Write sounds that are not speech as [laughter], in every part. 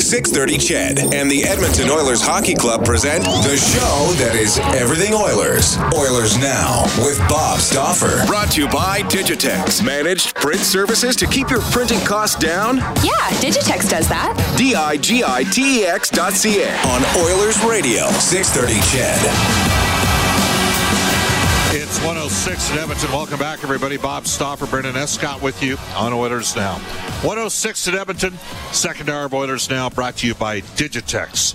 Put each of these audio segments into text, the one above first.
630 CHED and the Edmonton Oilers Hockey Club present the show that is everything Oilers. Oilers Now with Bob Stauffer. Brought to you by Digitex. Managed print services to keep your printing costs down? Yeah, Digitex does that. D I G I T E X dot C A. On Oilers Radio, 630 CHED. It's 106 in Edmonton. Welcome back, everybody. Bob Stauffer, Brendan Escott with you on Oilers Now. 106 in Edmonton. Second hour of Oilers Now brought to you by Digitex.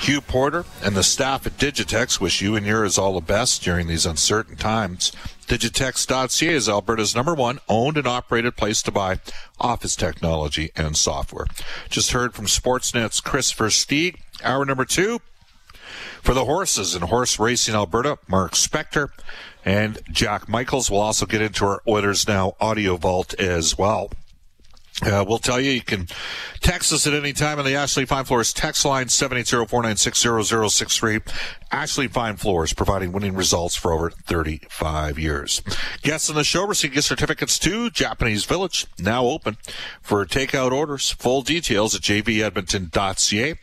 Hugh Porter and the staff at Digitex wish you and yours all the best during these uncertain times. Digitex.ca is Alberta's number one owned and operated place to buy office technology and software. Just heard from Sportsnet's Chris Versteeg. Hour number two, for the horses in horse racing Alberta, Mark Spector and Jack Michaels will also get into our Oilers Now audio vault as well. Uh, we'll tell you, you can text us at any time on the Ashley Fine Floors text line, 780-496-0063. Ashley Fine Floors, providing winning results for over 35 years. Guests on the show receive gift certificates to Japanese Village, now open for takeout orders. Full details at jvedmonton.ca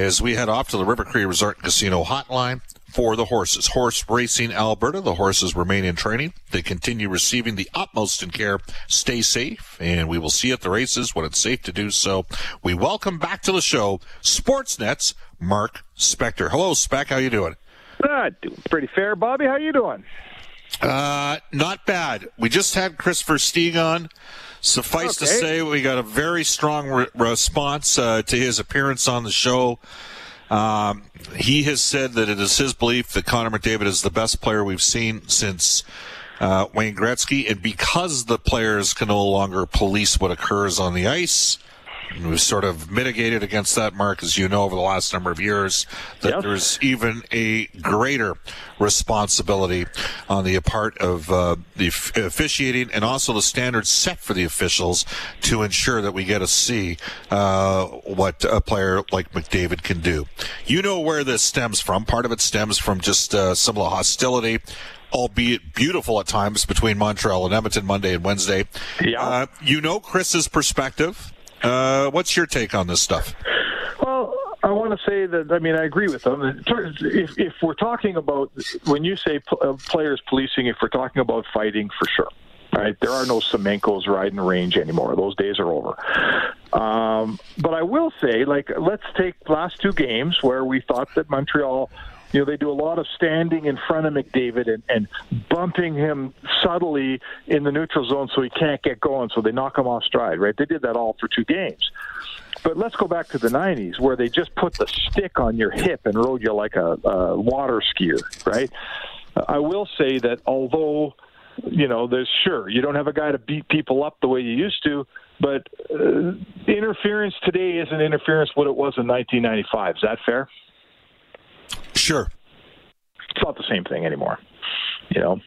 as we head off to the River Cree Resort and Casino hotline for the horses. Horse Racing Alberta. The horses remain in training. They continue receiving the utmost in care. Stay safe, and we will see at the races when it's safe to do so. We welcome back to the show Sportsnet's Mark Spector. Hello, Spec. How you doing? Uh, doing pretty fair, Bobby. How you doing? Uh, not bad. We just had Chris Versteeg on. Suffice Okay. to say, we got a very strong re- response uh, to his appearance on the show. Um, he has said that it is his belief that Connor McDavid is the best player we've seen since uh, Wayne Gretzky, and because the players can no longer police what occurs on the ice, we've sort of mitigated against that, Mark, as you know, over the last number of years, that Yes. there's even a greater responsibility on the part of uh, the f- officiating and also the standards set for the officials to ensure that we get to see uh, what a player like McDavid can do. You know where this stems from. Part of it stems from just uh, some of the hostility albeit beautiful at times between Montreal and Edmonton Monday and Wednesday. Yeah. Uh, you know Chris's perspective. Uh, what's your take on this stuff? Well, I want to say that I mean I agree with them. If, if we're talking about when you say uh, players policing, if we're talking about fighting, for sure. Right, there are no Semenkos riding range anymore. Those days are over. Um, but I will say, like, let's take last two games where we thought that Montreal, you know, they do a lot of standing in front of McDavid and, and bumping him subtly in the neutral zone so he can't get going. So they knock him off stride. Right, they did that all for two games. But let's go back to the 90s where they just put the stick on your hip and rode you like a, a water skier, right? I will say that although, you know, there's sure you don't have a guy to beat people up the way you used to, but uh, interference today isn't interference what it was in 1995. Is that fair? Sure. It's not the same thing anymore. You know,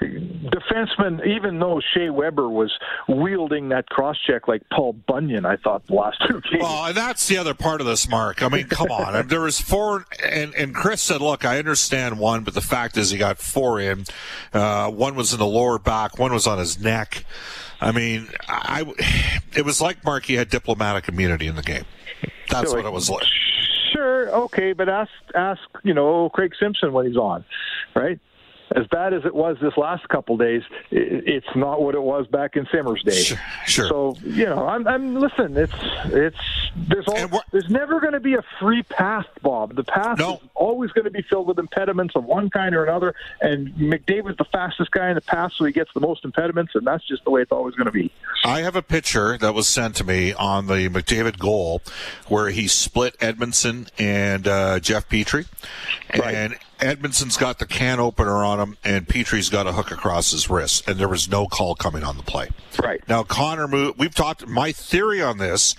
defensemen, even though Shea Weber was wielding that cross check like Paul Bunyan, I thought the last two games. Well, and that's the other part of this, Mark. I mean, come on. [laughs] there was four, and, and Chris said, look, I understand one, but the fact is he got four in. Uh, one was in the lower back, one was on his neck. I mean, I, it was like Mark, he had diplomatic immunity in the game. That's what it was like. Sure, okay, but ask ask you know Craig Simpson when he's on, right? As bad as it was this last couple days, it's not what it was back in Simmer's day. Sure, sure. So you know, I'm, I'm listen. It's it's there's all, there's never going to be a free path, Bob. The path no. is always going to be filled with impediments of one kind or another. And McDavid's the fastest guy in the path, so he gets the most impediments, and that's just the way it's always going to be. I have a picture that was sent to me on the McDavid goal where he split Edmundson and uh, Jeff Petry, right. and Edmundson's got the can opener on him, and Petry's got a hook across his wrist, and there was no call coming on the play. Right now, Connor, we've talked. My theory on this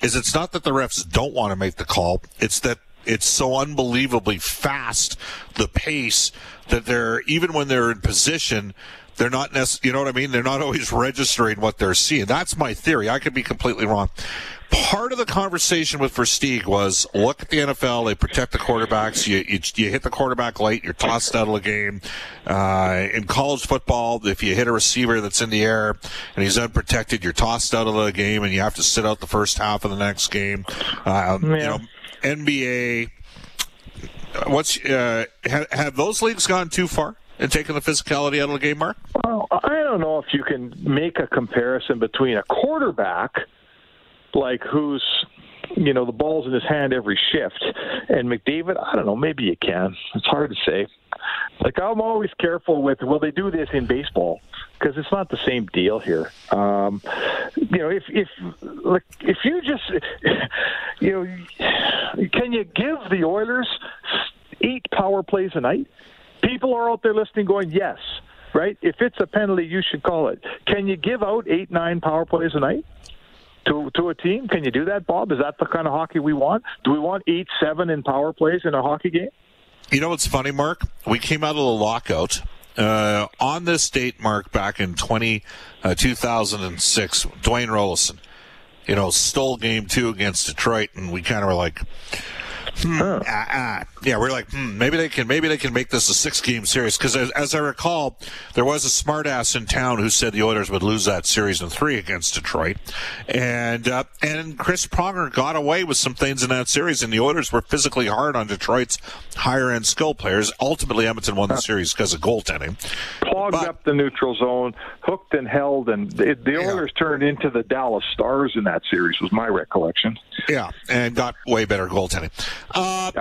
is it's not that the refs don't want to make the call; it's that it's so unbelievably fast, the pace that they're even when they're in position, they're not necessarily, you know what I mean? They're not always registering what they're seeing. That's my theory. I could be completely wrong part of the conversation with Versteeg was look at the NFL. They protect the quarterbacks. You, you, you hit the quarterback late, you're tossed out of the game. Uh, in college football, if you hit a receiver that's in the air and he's unprotected, you're tossed out of the game and you have to sit out the first half of the next game. Uh, yeah. You know, NBA. What's uh, have, have those leagues gone too far? and taking the physicality out of the game, Mark? Well, I don't know if you can make a comparison between a quarterback like who's you know the ball's in his hand every shift. And McDavid, I don't know, maybe you can. It's hard to say. Like I'm always careful with will they do this in baseball because it's not the same deal here. Um, you know, if if like if you just you know, can you give the Oilers eight power plays a night? People are out there listening, going yes. Right? If it's a penalty, you should call it. Can you give out eight, nine power plays a night? To to a team? Can you do that, Bob? Is that the kind of hockey we want? Do we want eight seven in power plays in a hockey game? You know what's funny, Mark? We came out of the lockout uh, on this date, Mark, back in 20, uh, 2006. Dwayne Roloson, you know, stole game two against Detroit, and we kind of were like, Hmm, uh, uh, yeah, we're like, hmm, maybe they can, maybe they can make this a six-game series. Because as, as, I recall, there was a smartass in town who said the Oilers would lose that series in three against Detroit, and uh, and Chris Pronger got away with some things in that series, and the Oilers were physically hard on Detroit's higher-end skill players. Ultimately, Edmonton won the series because of goaltending. Clogged but, up the neutral zone, hooked and held, and the, the yeah. Oilers turned into the Dallas Stars in that series. Was my recollection. Yeah, and got way better goaltending. Uh,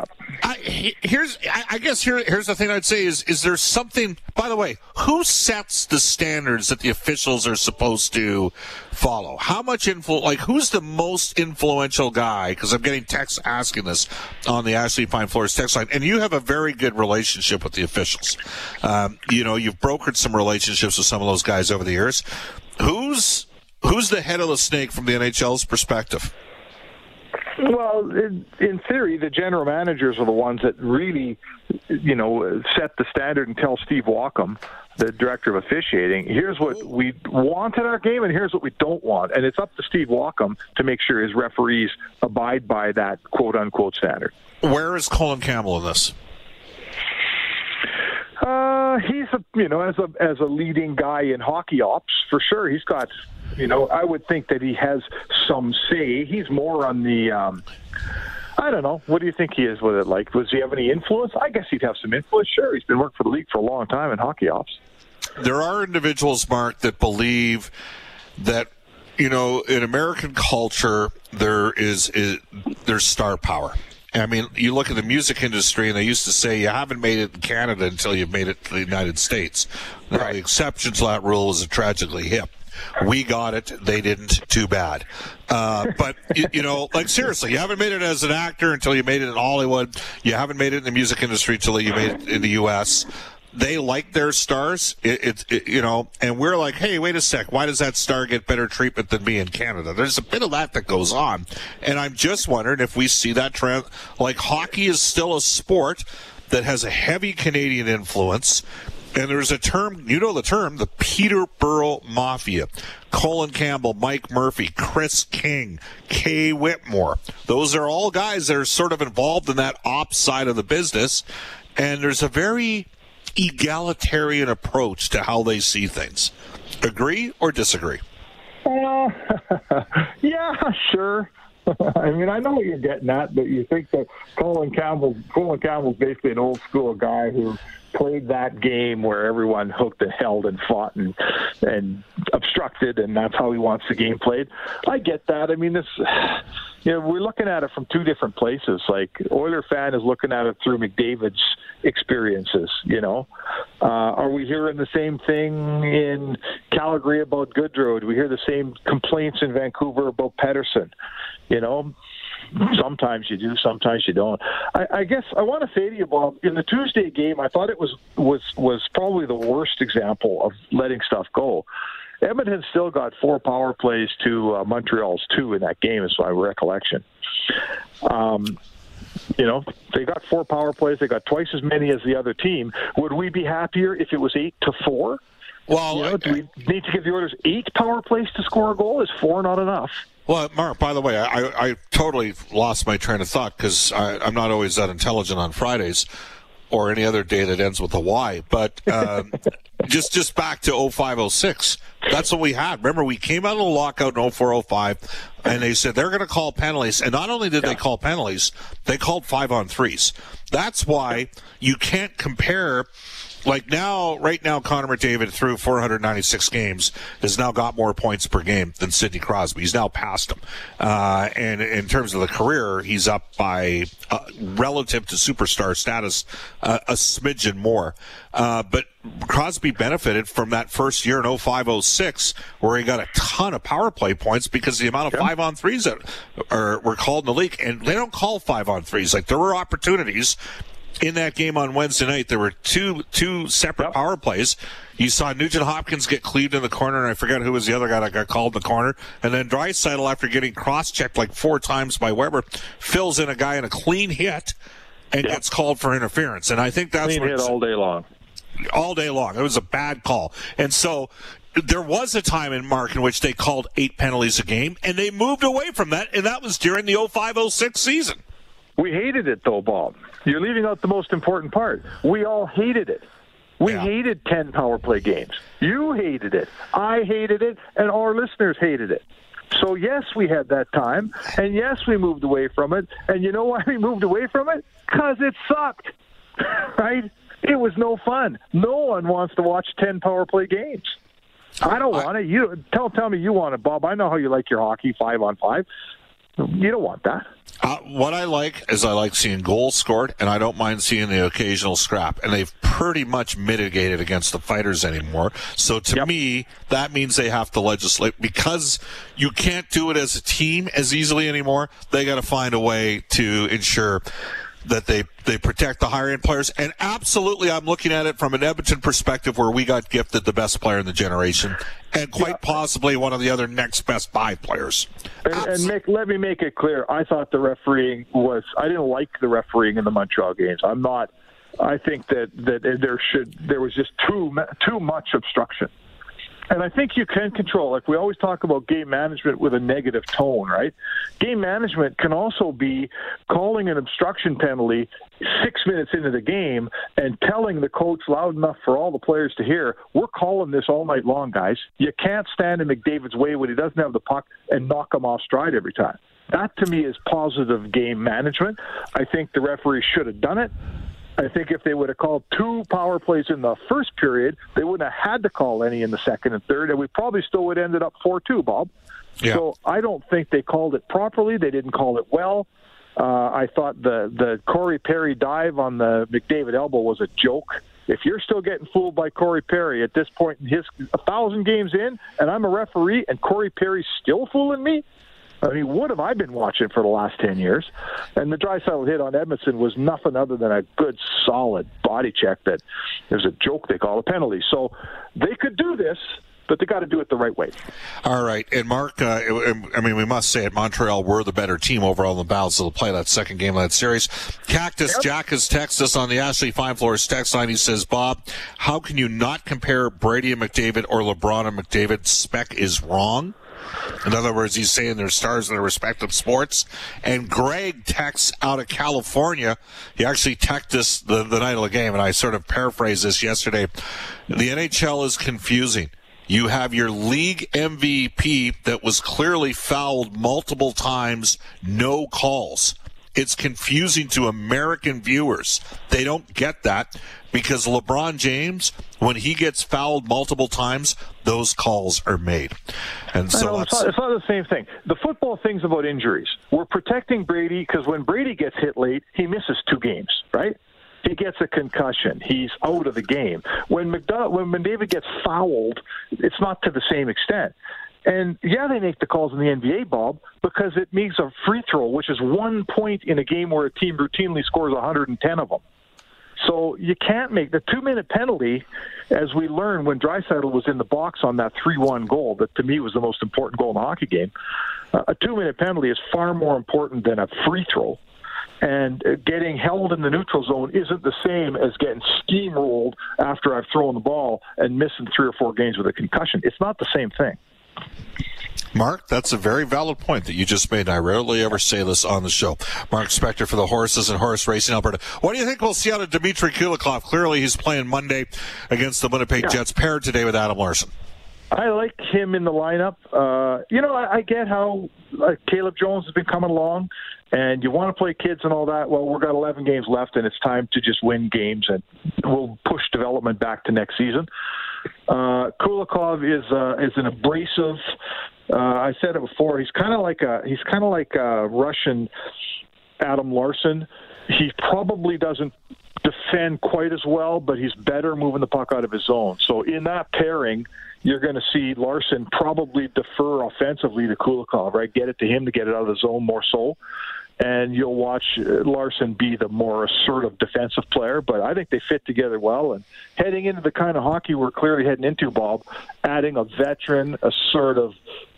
I, here's, I, I guess here, here's the thing I'd say is, is there something? By the way, who sets the standards that the officials are supposed to follow? How much influ? Like, who's the most influential guy? Because I'm getting texts asking this on the Ashley Fine Floors text line, and you have a very good relationship with the officials. Um, you know, you've brokered some relationships with some of those guys over the years. Who's who's the head of the snake from the NHL's perspective? Well, in, in theory, the general managers are the ones that really, you know, set the standard and tell Steve Walkom, the director of officiating, here's what we want in our game and here's what we don't want. And it's up to Steve Walkom to make sure his referees abide by that quote unquote standard. Where is Colin Campbell in this? Uh, he's a you know as a as a leading guy in hockey ops for sure. He's got you know, I would think that he has some say. He's more on the. Um, I don't know. What do you think he is with it? Like, does he have any influence? I guess he'd have some influence. Sure, he's been working for the league for a long time in hockey ops. There are individuals, Mark, that believe that you know, in American culture, there is, is there's star power. I mean, you look at the music industry, and they used to say you haven't made it in Canada until you've made it to the United States. Now, right. the exception to that rule is a tragically hip. We got it. They didn't. Too bad. Uh, [laughs] but, you, you, know, like seriously, you haven't made it as an actor until you made it in Hollywood. You haven't made it in the music industry until you made it in the U.S. They like their stars, it, it, it, you know, and we're like, hey, wait a sec, why does that star get better treatment than me in Canada? There's a bit of that that goes on, and I'm just wondering if we see that trend. Like hockey is still a sport that has a heavy Canadian influence And there's a term, you know the term, the Peterborough Mafia. Colin Campbell, Mike Murphy, Kris King, Kay Whitmore. Those are all guys that are sort of involved in that ops side of the business. And there's a very egalitarian approach to how they see things. Agree or disagree? Uh, [laughs] yeah, sure. [laughs] I mean, I know what you're getting at, but you think that Colin Campbell, Colin Campbell's basically an old school guy who played that game where everyone hooked and held and fought and and obstructed, and that's how he wants the game played. I get that. I mean, this, you know, we're looking at it from two different places. Like Oiler fan is looking at it through McDavid's experiences. You know, uh, are we hearing the same thing in Calgary about Gaudreau? Do we hear the same complaints in Vancouver about Pettersson? You know, Sometimes you do, sometimes you don't. I, I guess I want to say to you, Bob, in the Tuesday game, I thought it was was was probably the worst example of letting stuff go. Edmonton still got four power plays to uh, Montreal's two in that game, is my recollection. Um, you know, they got four power plays. They got twice as many as the other team. Would we be happier if it was eight to four? Well, you know, do we need to give the Oilers eight power plays to score a goal? Is four not enough? Well, Mark, by the way, I, I totally lost my train of thought because I'm not always that intelligent on Fridays or any other day that ends with a Y. But um, [laughs] just just back to 0506, that's what we had. Remember, we came out of the lockout in 0405, and they said they're going to call penalties. And not only did yeah. they call penalties, they called five on threes. That's why you can't compare like now, right now, Connor McDavid through 496 games has now got more points per game than Sidney Crosby. He's now passed him. Uh, and in terms of the career, he's up by uh, relative to superstar status uh, a smidgen more. Uh, but Crosby benefited from that first year in 0506 where he got a ton of power play points because the amount of five on threes that are, were called in the league. And they don't call five on threes. Like there were opportunities in that game on Wednesday night, there were two two separate yep. power plays. You saw Nugent Hopkins get cleaved in the corner, and I forget who was the other guy that got called in the corner. And then Draisaitl, after getting cross-checked like four times by Weber, fills in a guy in a clean hit and yep. gets called for interference. And I think that's clean hit all day long. All day long. It was a bad call. And so there was a time in Mark in which they called eight penalties a game, and they moved away from that, and that was during the 0506 season. We hated it though, Bob. You're leaving out the most important part. We all hated it. We yeah. hated 10 power play games. You hated it. I hated it. And our listeners hated it. So, yes, we had that time. And yes, we moved away from it. And you know [laughs] why we moved away from it? Because it sucked. [laughs] right? It was no fun. No one wants to watch 10 power play games. I don't want it. You tell tell me you want it, Bob. I know how you like your hockey five on five. You don't want that. Uh, what I like is I like seeing goals scored, and I don't mind seeing the occasional scrap. And they've pretty much mitigated against the fighters anymore. So to yep. me, that means they have to legislate because you can't do it as a team as easily anymore. They got to find a way to ensure that they they protect the higher end players. And absolutely, I'm looking at it from an Edmonton perspective, where we got gifted the best player in the generation, and quite yeah. possibly one of the other next best five players. And, and make, let me make it clear: I thought the refereeing was I didn't like the refereeing in the Montreal games. I'm not. I think that that there should there was just too too much obstruction. And I think you can control. Like we always talk about game management with a negative tone, right? Game management can also be calling an obstruction penalty six minutes into the game and telling the coach loud enough for all the players to hear, we're calling this all night long, guys. You can't stand in McDavid's way when he doesn't have the puck and knock him off stride every time. That to me is positive game management. I think the referee should have done it. I think if they would have called two power plays in the first period, they wouldn't have had to call any in the second and third, and we probably still would have ended up 4 2, Bob. Yeah. So I don't think they called it properly. They didn't call it well. Uh, I thought the, the Corey Perry dive on the McDavid elbow was a joke. If you're still getting fooled by Corey Perry at this point in his a thousand games in, and I'm a referee, and Corey Perry's still fooling me, I mean, what have I been watching for the last 10 years? And the Draisaitl hit on Edmundson was nothing other than a good, solid body check that there's a joke they call a penalty. So they could do this, but they got to do it the right way. All right, and Mark, uh, I mean, we must say it, Montreal were the better team overall in the balance of the play that second game of that series. Cactus yep. Jack has texted us on the Ashley Fine Floors text line. He says, "Bob, how can you not compare Brady and McDavid or LeBron and McDavid? Spec is wrong." In other words, he's saying they're stars in their respective sports. And Greg texts out of California. He actually texted us the, the night of the game, and I sort of paraphrased this yesterday. The NHL is confusing. You have your league MVP that was clearly fouled multiple times, no calls. It's confusing to American viewers. They don't get that because LeBron James, when he gets fouled multiple times, those calls are made. And so it's, not, it's, not, the same thing. The football thing's about injuries. We're protecting Brady because when Brady gets hit late, he misses two games, right? He gets a concussion. He's out of the game. When when McDavid gets fouled, it's not to the same extent. And yeah, they make the calls in the NBA, Bob, because it makes a free throw, which is one point in a game where a team routinely scores 110 of them. So you can't make the two minute penalty, as we learned when Draisaitl was in the box on that 3 1 goal, that to me was the most important goal in the hockey game. Uh, a two minute penalty is far more important than a free throw. And uh, getting held in the neutral zone isn't the same as getting steamrolled after I've thrown the ball and missing three or four games with a concussion. It's not the same thing. Mark, that's a very valid point that you just made. I rarely ever say this on the show. Mark Spector for the Horses and Horse Racing Alberta. What do you think we'll see out of Dmitry Kulikov? Clearly, he's playing Monday against the Winnipeg yeah. Jets, paired today with Adam Larsson. I like him in the lineup. Uh, you know, I, I get how uh, Caleb Jones has been coming along, and you want to play kids and all that. Well, we've got 11 games left, and it's time to just win games, and we'll push development back to next season. Uh, Kulikov is uh, is an abrasive. Uh, I said it before. He's kind of like a he's kind of like a Russian Adam Larsson. He probably doesn't defend quite as well, but he's better moving the puck out of his zone. So in that pairing, you're going to see Larsson probably defer offensively to Kulikov, right? Get it to him to get it out of the zone more so and you'll watch uh, Larsson be the more assertive defensive player. But I think they fit together well. And heading into the kind of hockey we're clearly heading into, Bob, adding a veteran, assertive,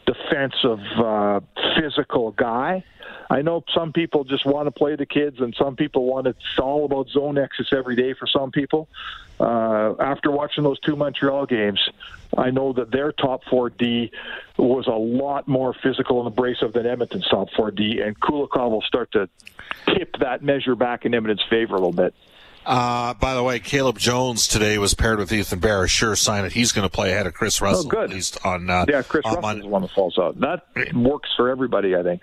defensive, uh, physical guy. I know some people just want to play the kids, and some people want it's all about zone exits every day for some people. Uh, after watching those two Montreal games, I know that their top 4D was a lot more physical and abrasive than Edmonton's top 4D, and Kulikov will start to tip that measure back in Edmonton's favor a little bit. Uh, by the way, Caleb Jones today was paired with Ethan Bear. Sure sign that he's going to play ahead of Kris oh, Russell. Oh, good. At least on uh, yeah, Kris Russell is the one that falls out. That works for everybody, I think.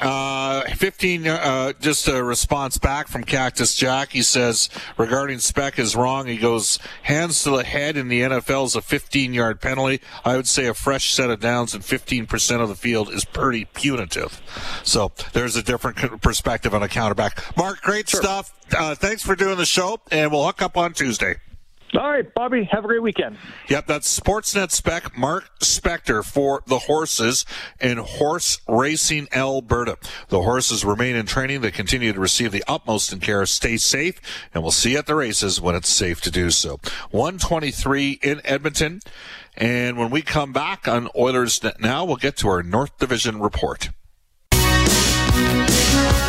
Uh, 15, uh, just a response back from Cactus Jack. He says, regarding Spec is wrong. He goes, hands to the head in the NFL is a 15 yard penalty. I would say a fresh set of downs and 15% of the field is pretty punitive. So there's a different perspective on a counterback. Mark, great sure. stuff. Uh, thanks for doing the show, and we'll hook up on Tuesday. All right, Bobby, have a great weekend. Yep, that's Sportsnet Spec, Mark Spector for the horses and Horse Racing Alberta. The horses remain in training. They continue to receive the utmost in care. Stay safe, and we'll see you at the races when it's safe to do so. 123 in Edmonton. And when we come back on Oilers Now, we'll get to our North Division report.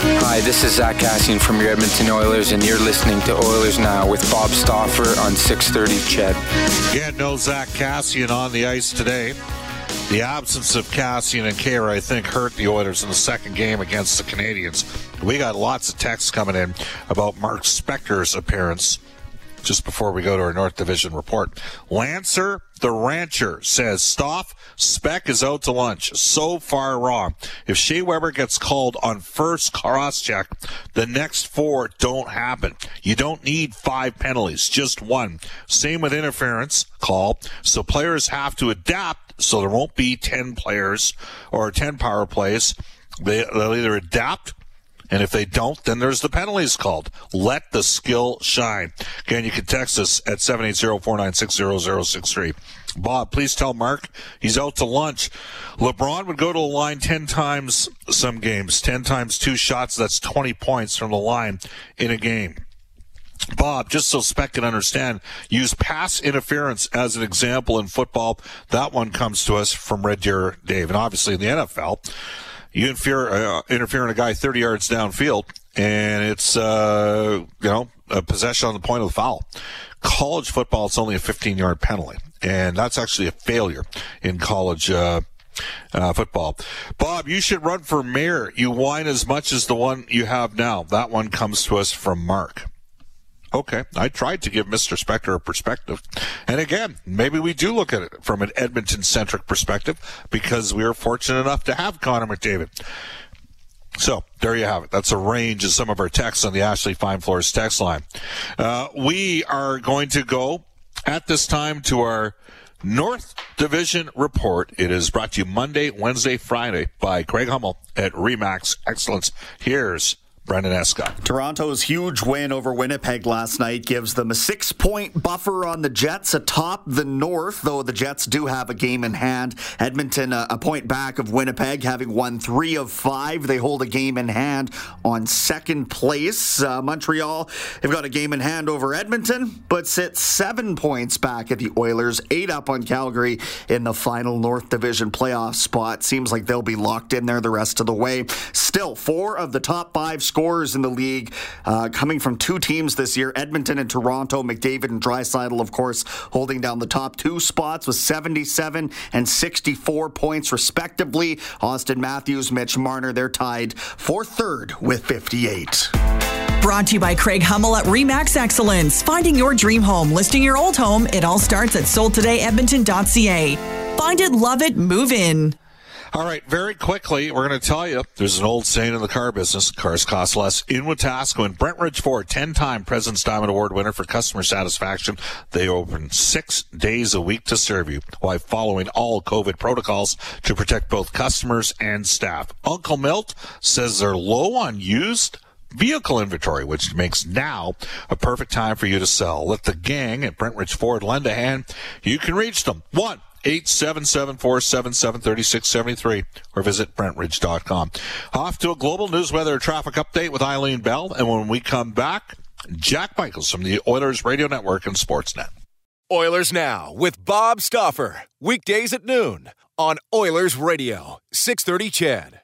Hi, this is Zack Kassian from your Edmonton Oilers, and you're listening to Oilers Now with Bob Stauffer on 630 CHED. Yeah, no Zack Kassian on the ice today. The absence of Kassian and Khaira, I think, hurt the Oilers in the second game against the Canadiens. We got lots of texts coming in about Mark Spector's appearance just before we go to our North Division report. Lancer the Rancher says Stoff Spec is out to lunch. So far wrong. If Shea Weber gets called on first cross check, the next four don't happen. You don't need five penalties, just one. Same with interference call. So players have to adapt so there won't be 10 players or 10 power plays. They, they'll either adapt and if they don't, then there's the penalties called. Let the skill shine. Again, you can text us at 780-496-0063. Bob, please tell Mark he's out to lunch. LeBron would go to the line 10 times some games, 10 times two shots. That's 20 points from the line in a game. Bob, just so Spec can understand, use pass interference as an example in football. That one comes to us from Red Deer Dave. And obviously in the NFL, you interfere, uh, interfere in a guy 30 yards downfield, and it's, uh, you know, a possession on the point of the foul. College football, it's only a 15 yard penalty. And that's actually a failure in college, uh, uh, football. Bob, you should run for mayor. You whine as much as the one you have now. That one comes to us from Mark. Okay, I tried to give Mr. Spector a perspective. And again, maybe we do look at it from an Edmonton centric perspective because we are fortunate enough to have Connor McDavid. So there you have it. That's a range of some of our texts on the Ashley Fine Floors text line. Uh, we are going to go at this time to our North Division report. It is brought to you Monday, Wednesday, Friday by Craig Hummel at Remax Excellence. Here's Brendan Escott. Toronto's huge win over Winnipeg last night gives them a six point buffer on the Jets atop the North, though the Jets do have a game in hand. Edmonton, a, a point back of Winnipeg, having won three of five. They hold a game in hand on second place. Uh, Montreal have got a game in hand over Edmonton, but sit seven points back at the Oilers, eight up on Calgary in the final North Division playoff spot. Seems like they'll be locked in there the rest of the way. Still, four of the top five scorers in the league uh, coming from two teams this year Edmonton and Toronto. McDavid and Draisaitl, of course, holding down the top two spots with 77 and 64 points, respectively. Auston Matthews, Mitch Marner, they're tied for third with 58. Brought to you by Craig Hummel at Remax Excellence. Finding your dream home, listing your old home, it all starts at soldtodayedmonton.ca. Find it, love it, move in. All right, very quickly, we're going to tell you there's an old saying in the car business cars cost less. In Wetaskiwin, Brentridge Ford, 10 time President's Diamond Award winner for customer satisfaction. They open six days a week to serve you while following all COVID protocols to protect both customers and staff. Uncle Milt says they're low on used vehicle inventory, which makes now a perfect time for you to sell. Let the gang at Brentridge Ford lend a hand. You can reach them. One. 877-477-3673 or visit brentridge.com. Off to a global news weather traffic update with Eileen Bell. And when we come back, Jack Michaels from the Oilers Radio Network and Sportsnet. Oilers Now with Bob Stauffer. Weekdays at noon on Oilers Radio, 630 CHED.